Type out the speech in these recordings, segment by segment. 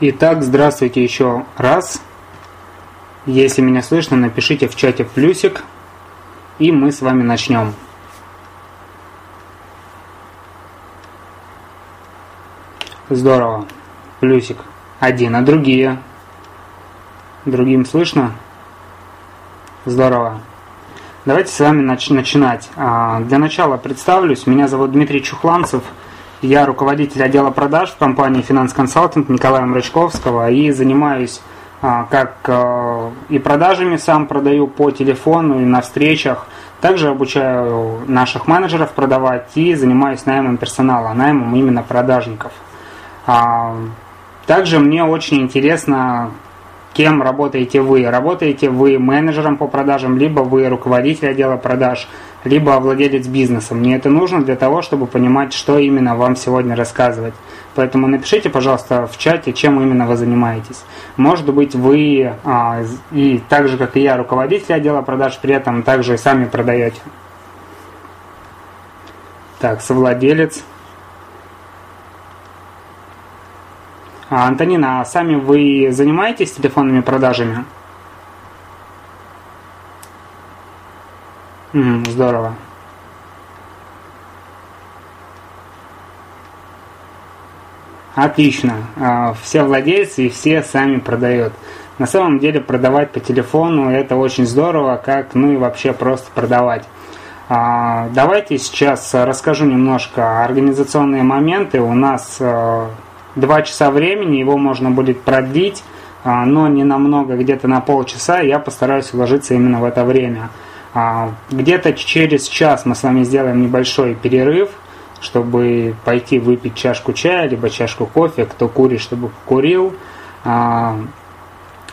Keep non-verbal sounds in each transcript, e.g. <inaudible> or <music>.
Итак, здравствуйте еще раз. Если меня слышно, напишите в чате плюсик, и мы с вами начнем. Здорово. Плюсик. Один. А другие? Другим слышно? Здорово. Давайте с вами нач начинать. А, для начала представлюсь. Меня зовут Дмитрий Чухланцев. Я руководитель отдела продаж в компании «Финанс Консалтинг» Николая Мрачковского и занимаюсь а, как а, и продажами сам продаю по телефону и на встречах. Также обучаю наших менеджеров продавать и занимаюсь наймом персонала, наймом именно продажников. Также мне очень интересно кем работаете вы. Работаете вы менеджером по продажам, либо вы руководитель отдела продаж, либо владелец бизнеса. Мне это нужно для того, чтобы понимать, что именно вам сегодня рассказывать. Поэтому напишите, пожалуйста, в чате, чем именно вы занимаетесь. Может быть, вы а, и так же, как и я, руководитель отдела продаж, при этом также и сами продаете. Так, совладелец. А, Антонина, а сами вы занимаетесь телефонными продажами? М, здорово. Отлично. А, все владельцы и все сами продают. На самом деле продавать по телефону это очень здорово, как ну и вообще просто продавать. А, давайте сейчас расскажу немножко организационные моменты. У нас два часа времени, его можно будет продлить, а, но не намного, где-то на полчаса, я постараюсь уложиться именно в это время. А, где-то через час мы с вами сделаем небольшой перерыв, чтобы пойти выпить чашку чая, либо чашку кофе, кто курит, чтобы курил. А,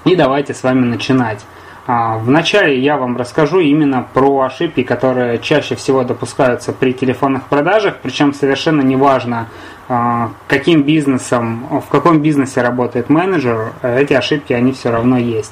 и давайте с вами начинать. Вначале я вам расскажу именно про ошибки, которые чаще всего допускаются при телефонных продажах, причем совершенно неважно, а, каким бизнесом, в каком бизнесе работает менеджер, эти ошибки, они все равно есть.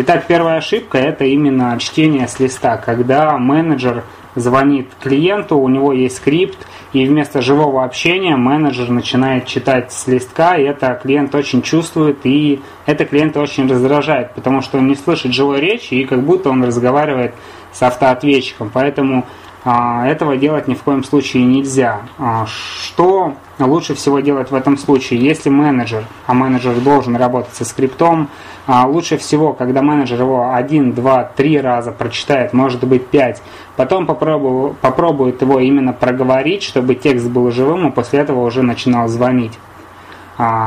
Итак, первая ошибка – это именно чтение с листа, когда менеджер звонит клиенту, у него есть скрипт, и вместо живого общения менеджер начинает читать с листка, и это клиент очень чувствует, и это клиента очень раздражает, потому что он не слышит живой речи, и как будто он разговаривает с автоответчиком. Поэтому этого делать ни в коем случае нельзя. А, что лучше всего делать в этом случае? Если менеджер, а менеджер должен работать со скриптом, а, лучше всего, когда менеджер его один, два, три раза прочитает, может быть пять, потом попробует, попробует его именно проговорить, чтобы текст был живым, и после этого уже начинал звонить.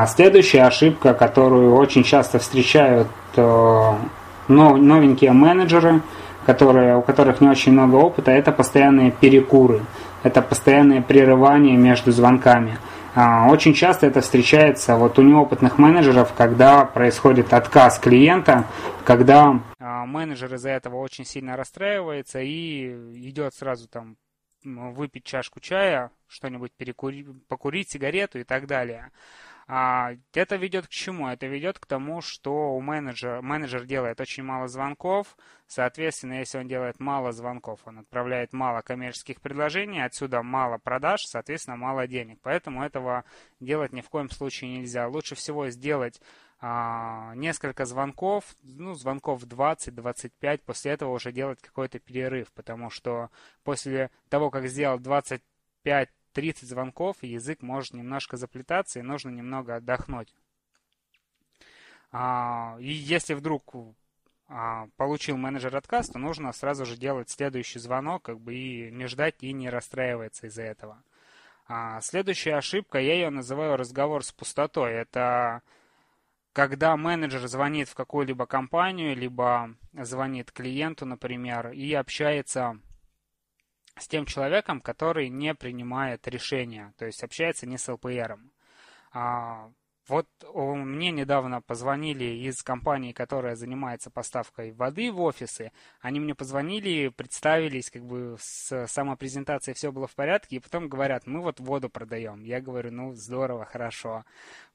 Следующая ошибка, которую очень часто встречают э, новенькие менеджеры – которые, у которых не очень много опыта, это постоянные перекуры, это постоянное прерывание между звонками. А, очень часто это встречается вот у неопытных менеджеров, когда происходит отказ клиента, когда а, менеджер из-за этого очень сильно расстраивается и идет сразу там выпить чашку чая, что-нибудь перекурить, покурить сигарету и так далее. А, это ведет к чему? Это ведет к тому, что у менеджера, менеджер делает очень мало звонков, соответственно, если он делает мало звонков, он отправляет мало коммерческих предложений, отсюда мало продаж, соответственно, мало денег. Поэтому этого делать ни в коем случае нельзя. Лучше всего сделать а, несколько звонков, ну, звонков 20-25, после этого уже делать какой-то перерыв, потому что после того, как сделал 25 30 звонков, и язык может немножко заплетаться, и нужно немного отдохнуть. А, и если вдруг а, получил менеджер отказ, то нужно сразу же делать следующий звонок, как бы и не ждать и не расстраиваться из-за этого. А, следующая ошибка, я ее называю разговор с пустотой. Это когда менеджер звонит в какую-либо компанию, либо звонит клиенту, например, и общается с тем человеком, который не принимает решения, то есть общается не с ЛПР. А, вот мне недавно позвонили из компании, которая занимается поставкой воды в офисы. Они мне позвонили, представились, как бы с самопрезентацией все было в порядке, и потом говорят, мы вот воду продаем. Я говорю, ну здорово, хорошо.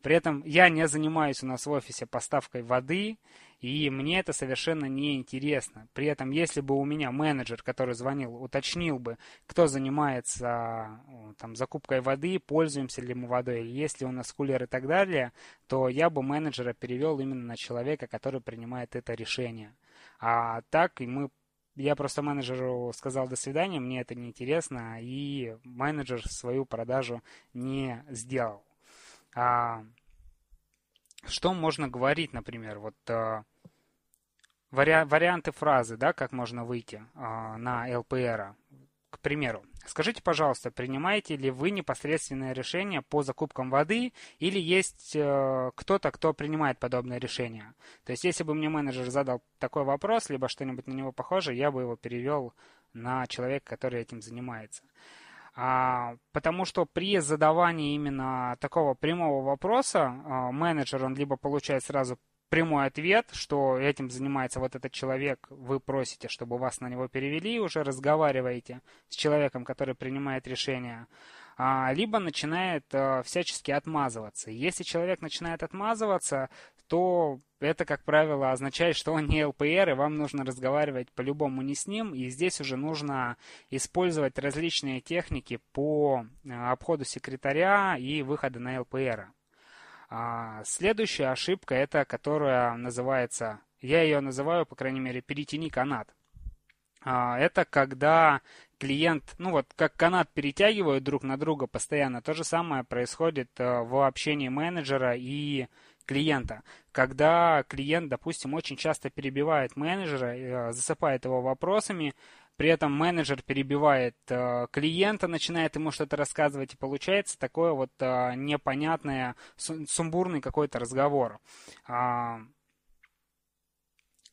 При этом я не занимаюсь у нас в офисе поставкой воды, и мне это совершенно не интересно. При этом, если бы у меня менеджер, который звонил, уточнил бы, кто занимается там, закупкой воды, пользуемся ли мы водой, есть ли у нас кулер и так далее, то я бы менеджера перевел именно на человека, который принимает это решение. А так и мы я просто менеджеру сказал до свидания, мне это не интересно, и менеджер свою продажу не сделал. А, что можно говорить, например, вот а, вари, варианты фразы, да, как можно выйти а, на ЛПР. К примеру, скажите, пожалуйста, принимаете ли вы непосредственное решение по закупкам воды или есть э, кто-то, кто принимает подобное решение? То есть, если бы мне менеджер задал такой вопрос, либо что-нибудь на него похожее, я бы его перевел на человека, который этим занимается. А, потому что при задавании именно такого прямого вопроса а, менеджер, он либо получает сразу прямой ответ, что этим занимается вот этот человек, вы просите, чтобы вас на него перевели, уже разговариваете с человеком, который принимает решение, а, либо начинает а, всячески отмазываться. Если человек начинает отмазываться, то это, как правило, означает, что он не ЛПР, и вам нужно разговаривать по-любому не с ним, и здесь уже нужно использовать различные техники по а, обходу секретаря и выхода на ЛПР. А, следующая ошибка, это которая называется, я ее называю, по крайней мере, перетяни канат. А, это когда клиент, ну вот как канат перетягивают друг на друга постоянно, то же самое происходит э, в общении менеджера и клиента. Когда клиент, допустим, очень часто перебивает менеджера, э, засыпает его вопросами, при этом менеджер перебивает э, клиента, начинает ему что-то рассказывать, и получается такое вот э, непонятное, сумбурный какой-то разговор. А,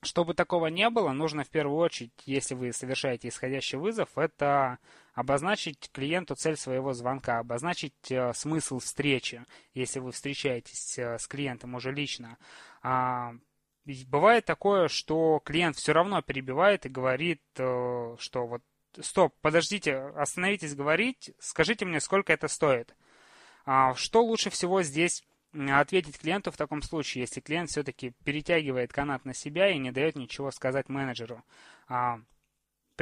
чтобы такого не было, нужно в первую очередь, если вы совершаете исходящий вызов, это обозначить клиенту цель своего звонка, обозначить э, смысл встречи, если вы встречаетесь э, с клиентом уже лично. А, бывает такое, что клиент все равно перебивает и говорит, э, что вот стоп, подождите, остановитесь говорить, скажите мне, сколько это стоит. А, что лучше всего здесь ответить клиенту в таком случае, если клиент все-таки перетягивает канат на себя и не дает ничего сказать менеджеру?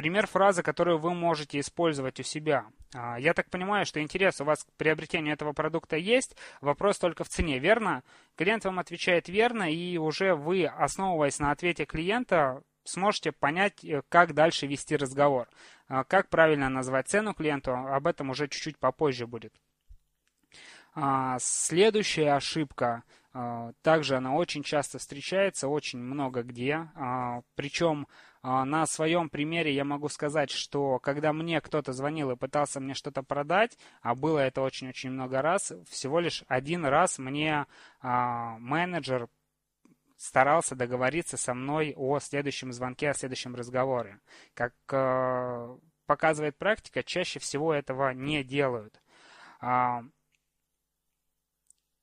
Пример фразы, которую вы можете использовать у себя. А, я так понимаю, что интерес у вас к приобретению этого продукта есть, вопрос только в цене, верно? Клиент вам отвечает верно, и уже вы, основываясь на ответе клиента, сможете понять, э, как дальше вести разговор. А, как правильно назвать цену клиенту, об этом уже чуть-чуть попозже будет. А, следующая ошибка, также она очень часто встречается, очень много где, причем на своем примере я могу сказать, что когда мне кто-то звонил и пытался мне что-то продать, а было это очень-очень много раз, всего лишь один раз мне а, менеджер старался договориться со мной о следующем звонке, о следующем разговоре. Как э, показывает практика, чаще всего этого не делают. А,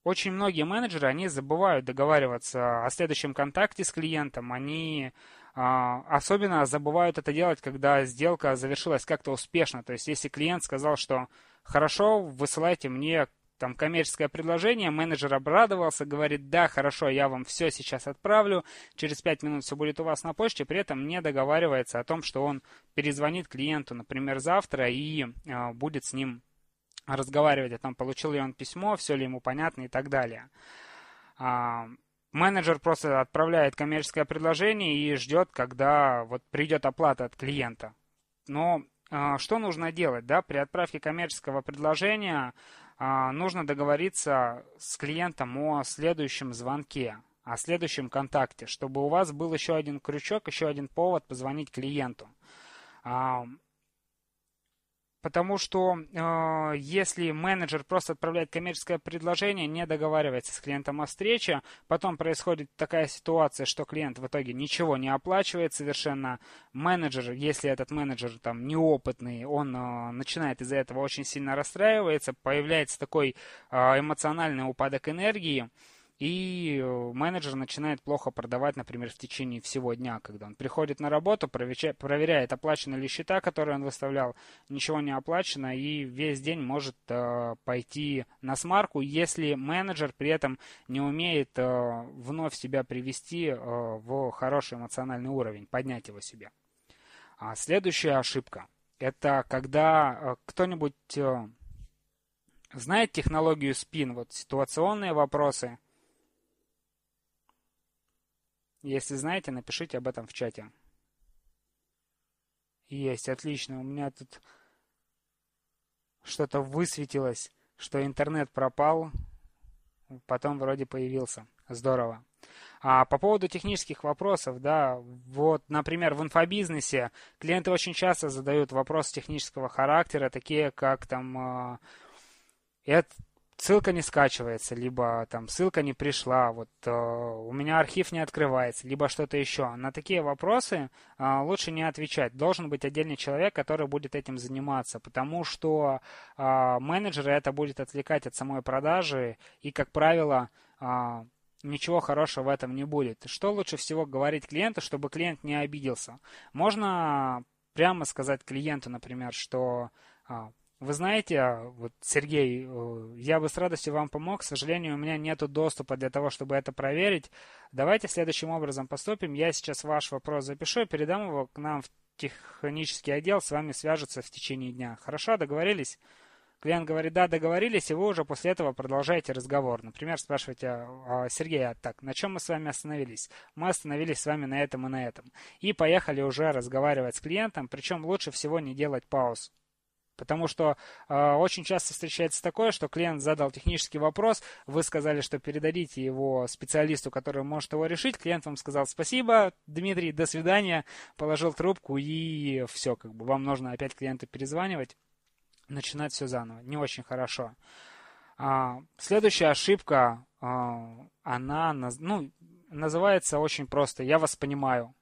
очень многие менеджеры, они забывают договариваться о следующем контакте с клиентом, они а, особенно забывают это делать, когда сделка завершилась как-то успешно. То есть, если клиент сказал, что хорошо, высылайте мне там коммерческое предложение, менеджер обрадовался, говорит, да, хорошо, я вам все сейчас отправлю, через 5 минут все будет у вас на почте, при этом не договаривается о том, что он перезвонит клиенту, например, завтра и э, будет с ним разговаривать о том, получил ли он письмо, все ли ему понятно и так далее. А, менеджер просто отправляет коммерческое предложение и ждет, когда вот придет оплата от клиента. Но э, что нужно делать? Да? При отправке коммерческого предложения э, нужно договориться с клиентом о следующем звонке, о следующем контакте, чтобы у вас был еще один крючок, еще один повод позвонить клиенту. Потому что э, если менеджер просто отправляет коммерческое предложение, не договаривается с клиентом о встрече, потом происходит такая ситуация, что клиент в итоге ничего не оплачивает совершенно. Менеджер, если этот менеджер там неопытный, он э, начинает из-за этого очень сильно расстраиваться, появляется такой э, эмоциональный упадок энергии. И э, менеджер начинает плохо продавать, например, в течение всего дня, когда он приходит на работу, проверяет, оплачены ли счета, которые он выставлял, ничего не оплачено, и весь день может э, пойти на смарку, если менеджер при этом не умеет э, вновь себя привести э, в хороший эмоциональный уровень, поднять его себе. А следующая ошибка – это когда э, кто-нибудь э, знает технологию спин, вот ситуационные вопросы – если знаете, напишите об этом в чате. Есть, отлично. У меня тут что-то высветилось, что интернет пропал, потом вроде появился. Здорово. А по поводу технических вопросов, да, вот, например, в инфобизнесе клиенты очень часто задают вопросы технического характера, такие как там, э, это, ссылка не скачивается, либо там ссылка не пришла, вот э, у меня архив не открывается, либо что-то еще. На такие вопросы э, лучше не отвечать. Должен быть отдельный человек, который будет этим заниматься, потому что э, менеджеры это будет отвлекать от самой продажи, и, как правило, э, ничего хорошего в этом не будет. Что лучше всего говорить клиенту, чтобы клиент не обиделся? Можно прямо сказать клиенту, например, что а, вы знаете, а, вот, Сергей, э, я бы с радостью вам помог. К сожалению, у меня нет доступа для того, чтобы это проверить. Давайте следующим образом поступим. Я сейчас ваш вопрос запишу и передам его к нам в технический отдел. С вами свяжутся в течение дня. Хорошо, договорились? Клиент говорит, да, договорились, и вы уже после этого продолжаете разговор. Например, спрашиваете, «А, Сергей, а так, на чем мы с вами остановились? Мы остановились с вами на этом и на этом. И поехали уже разговаривать с клиентом, причем лучше всего не делать пауз. Потому что э, очень часто встречается такое, что клиент задал технический вопрос, вы сказали, что передадите его специалисту, который может его решить. Клиент вам сказал спасибо, Дмитрий, до свидания, положил трубку и все, как бы вам нужно опять клиенту перезванивать, начинать все заново. Не очень хорошо. А, следующая ошибка, а, она ну, называется очень просто. Я вас понимаю.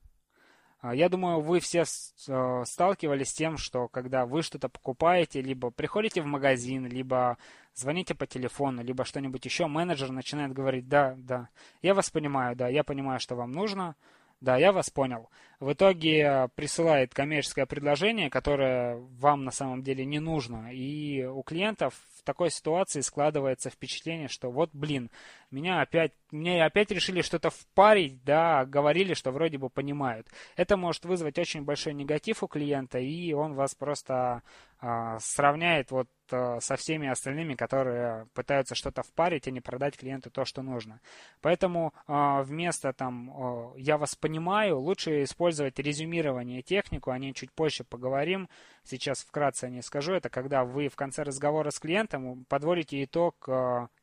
А, я думаю, вы все э, сталкивались с тем, что когда вы что-то покупаете, либо приходите в магазин, либо звоните по телефону, либо что-нибудь еще, менеджер начинает говорить, да, да, я вас понимаю, да, я понимаю, что вам нужно, да, я вас понял. В итоге э, присылает коммерческое предложение, которое вам на самом деле не нужно. И у клиентов в такой ситуации складывается впечатление, что вот, блин, меня опять, мне опять решили что-то впарить, да, говорили, что вроде бы понимают. Это может вызвать очень большой негатив у клиента, и он вас просто сравняет вот а, со всеми остальными, которые пытаются что-то впарить и не продать клиенту то, что нужно. Поэтому а, вместо там «я вас понимаю» лучше использовать резюмирование технику, о ней чуть позже поговорим. Сейчас вкратце не скажу. Это когда вы в конце разговора с клиентом подводите итог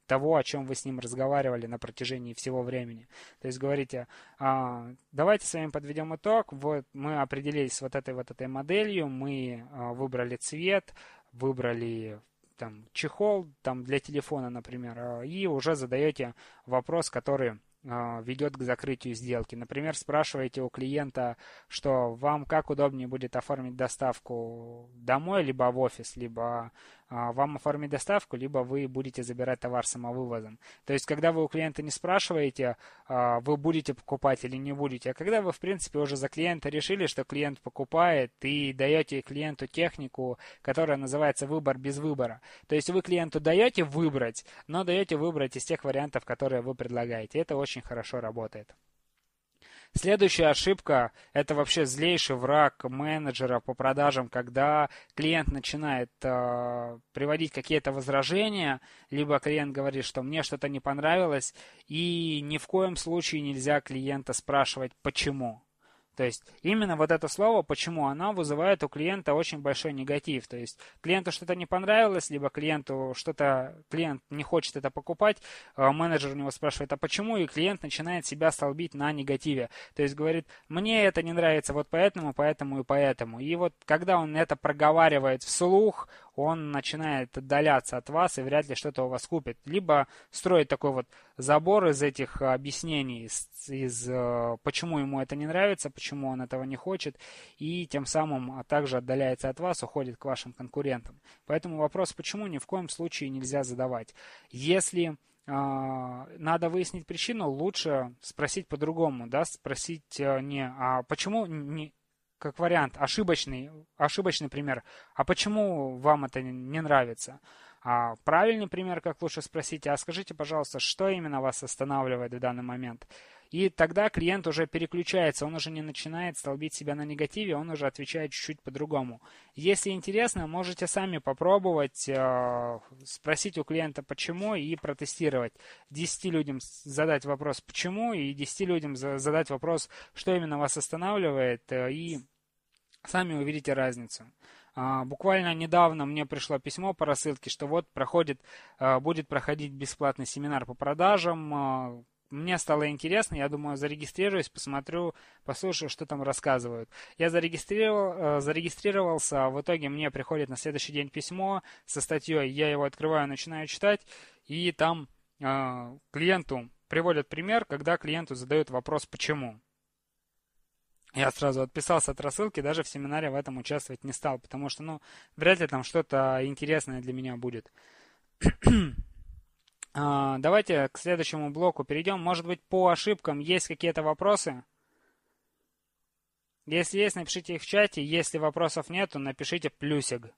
того, о чем вы с ним разговаривали на протяжении всего времени. То есть говорите, а, давайте с вами подведем итог, вот мы определились с вот этой вот этой моделью, мы а, выбрали цвет, выбрали там чехол там для телефона, например, а, и уже задаете вопрос, который а, ведет к закрытию сделки. Например, спрашиваете у клиента, что вам как удобнее будет оформить доставку домой, либо в офис, либо вам оформить доставку, либо вы будете забирать товар самовывозом. То есть, когда вы у клиента не спрашиваете, а, вы будете покупать или не будете, а когда вы, в принципе, уже за клиента решили, что клиент покупает, и даете клиенту технику, которая называется выбор без выбора. То есть, вы клиенту даете выбрать, но даете выбрать из тех вариантов, которые вы предлагаете. Это очень хорошо работает. Следующая ошибка – это вообще злейший враг менеджера по продажам, когда клиент начинает э, приводить какие-то возражения, либо клиент говорит, что мне что-то не понравилось, и ни в коем случае нельзя клиента спрашивать «почему?». То есть именно вот это слово, почему оно вызывает у клиента очень большой негатив. То есть клиенту что-то не понравилось, либо клиенту что-то, клиент не хочет это покупать, а менеджер у него спрашивает, а почему, и клиент начинает себя столбить на негативе. То есть говорит, мне это не нравится вот поэтому, поэтому и поэтому. И вот когда он это проговаривает вслух, он начинает отдаляться от вас и вряд ли что-то у вас купит. Либо строит такой вот забор из этих объяснений, из, из э, почему ему это не нравится, почему он этого не хочет, и тем самым а также отдаляется от вас, уходит к вашим конкурентам. Поэтому вопрос, почему, ни в коем случае нельзя задавать. Если надо выяснить причину, лучше спросить по-другому, да, спросить не, а почему не, как вариант, ошибочный, ошибочный пример. А почему вам это не нравится? А правильный пример, как лучше спросить, а скажите, пожалуйста, что именно вас останавливает в данный момент? И тогда клиент уже переключается, он уже не начинает столбить себя на негативе, он уже отвечает чуть-чуть по-другому. Если интересно, можете сами попробовать, э, спросить у клиента почему и протестировать. 10 людям задать вопрос почему и 10 людям задать вопрос, что именно вас останавливает, э, и Сами увидите разницу. А, буквально недавно мне пришло письмо по рассылке, что вот проходит, а, будет проходить бесплатный семинар по продажам. А, мне стало интересно, я думаю, зарегистрируюсь, посмотрю, послушаю, что там рассказывают. Я зарегистрировал, зарегистрировался, в итоге мне приходит на следующий день письмо со статьей, я его открываю, начинаю читать, и там клиенту приводят пример, когда клиенту задают вопрос «почему?». Я сразу отписался от рассылки, даже в семинаре в этом участвовать не стал, потому что, ну, вряд ли там что-то интересное для меня будет. <clears throat> а, давайте к следующему блоку перейдем. Может быть, по ошибкам есть какие-то вопросы? Если есть, напишите их в чате. Если вопросов нет, то напишите плюсик.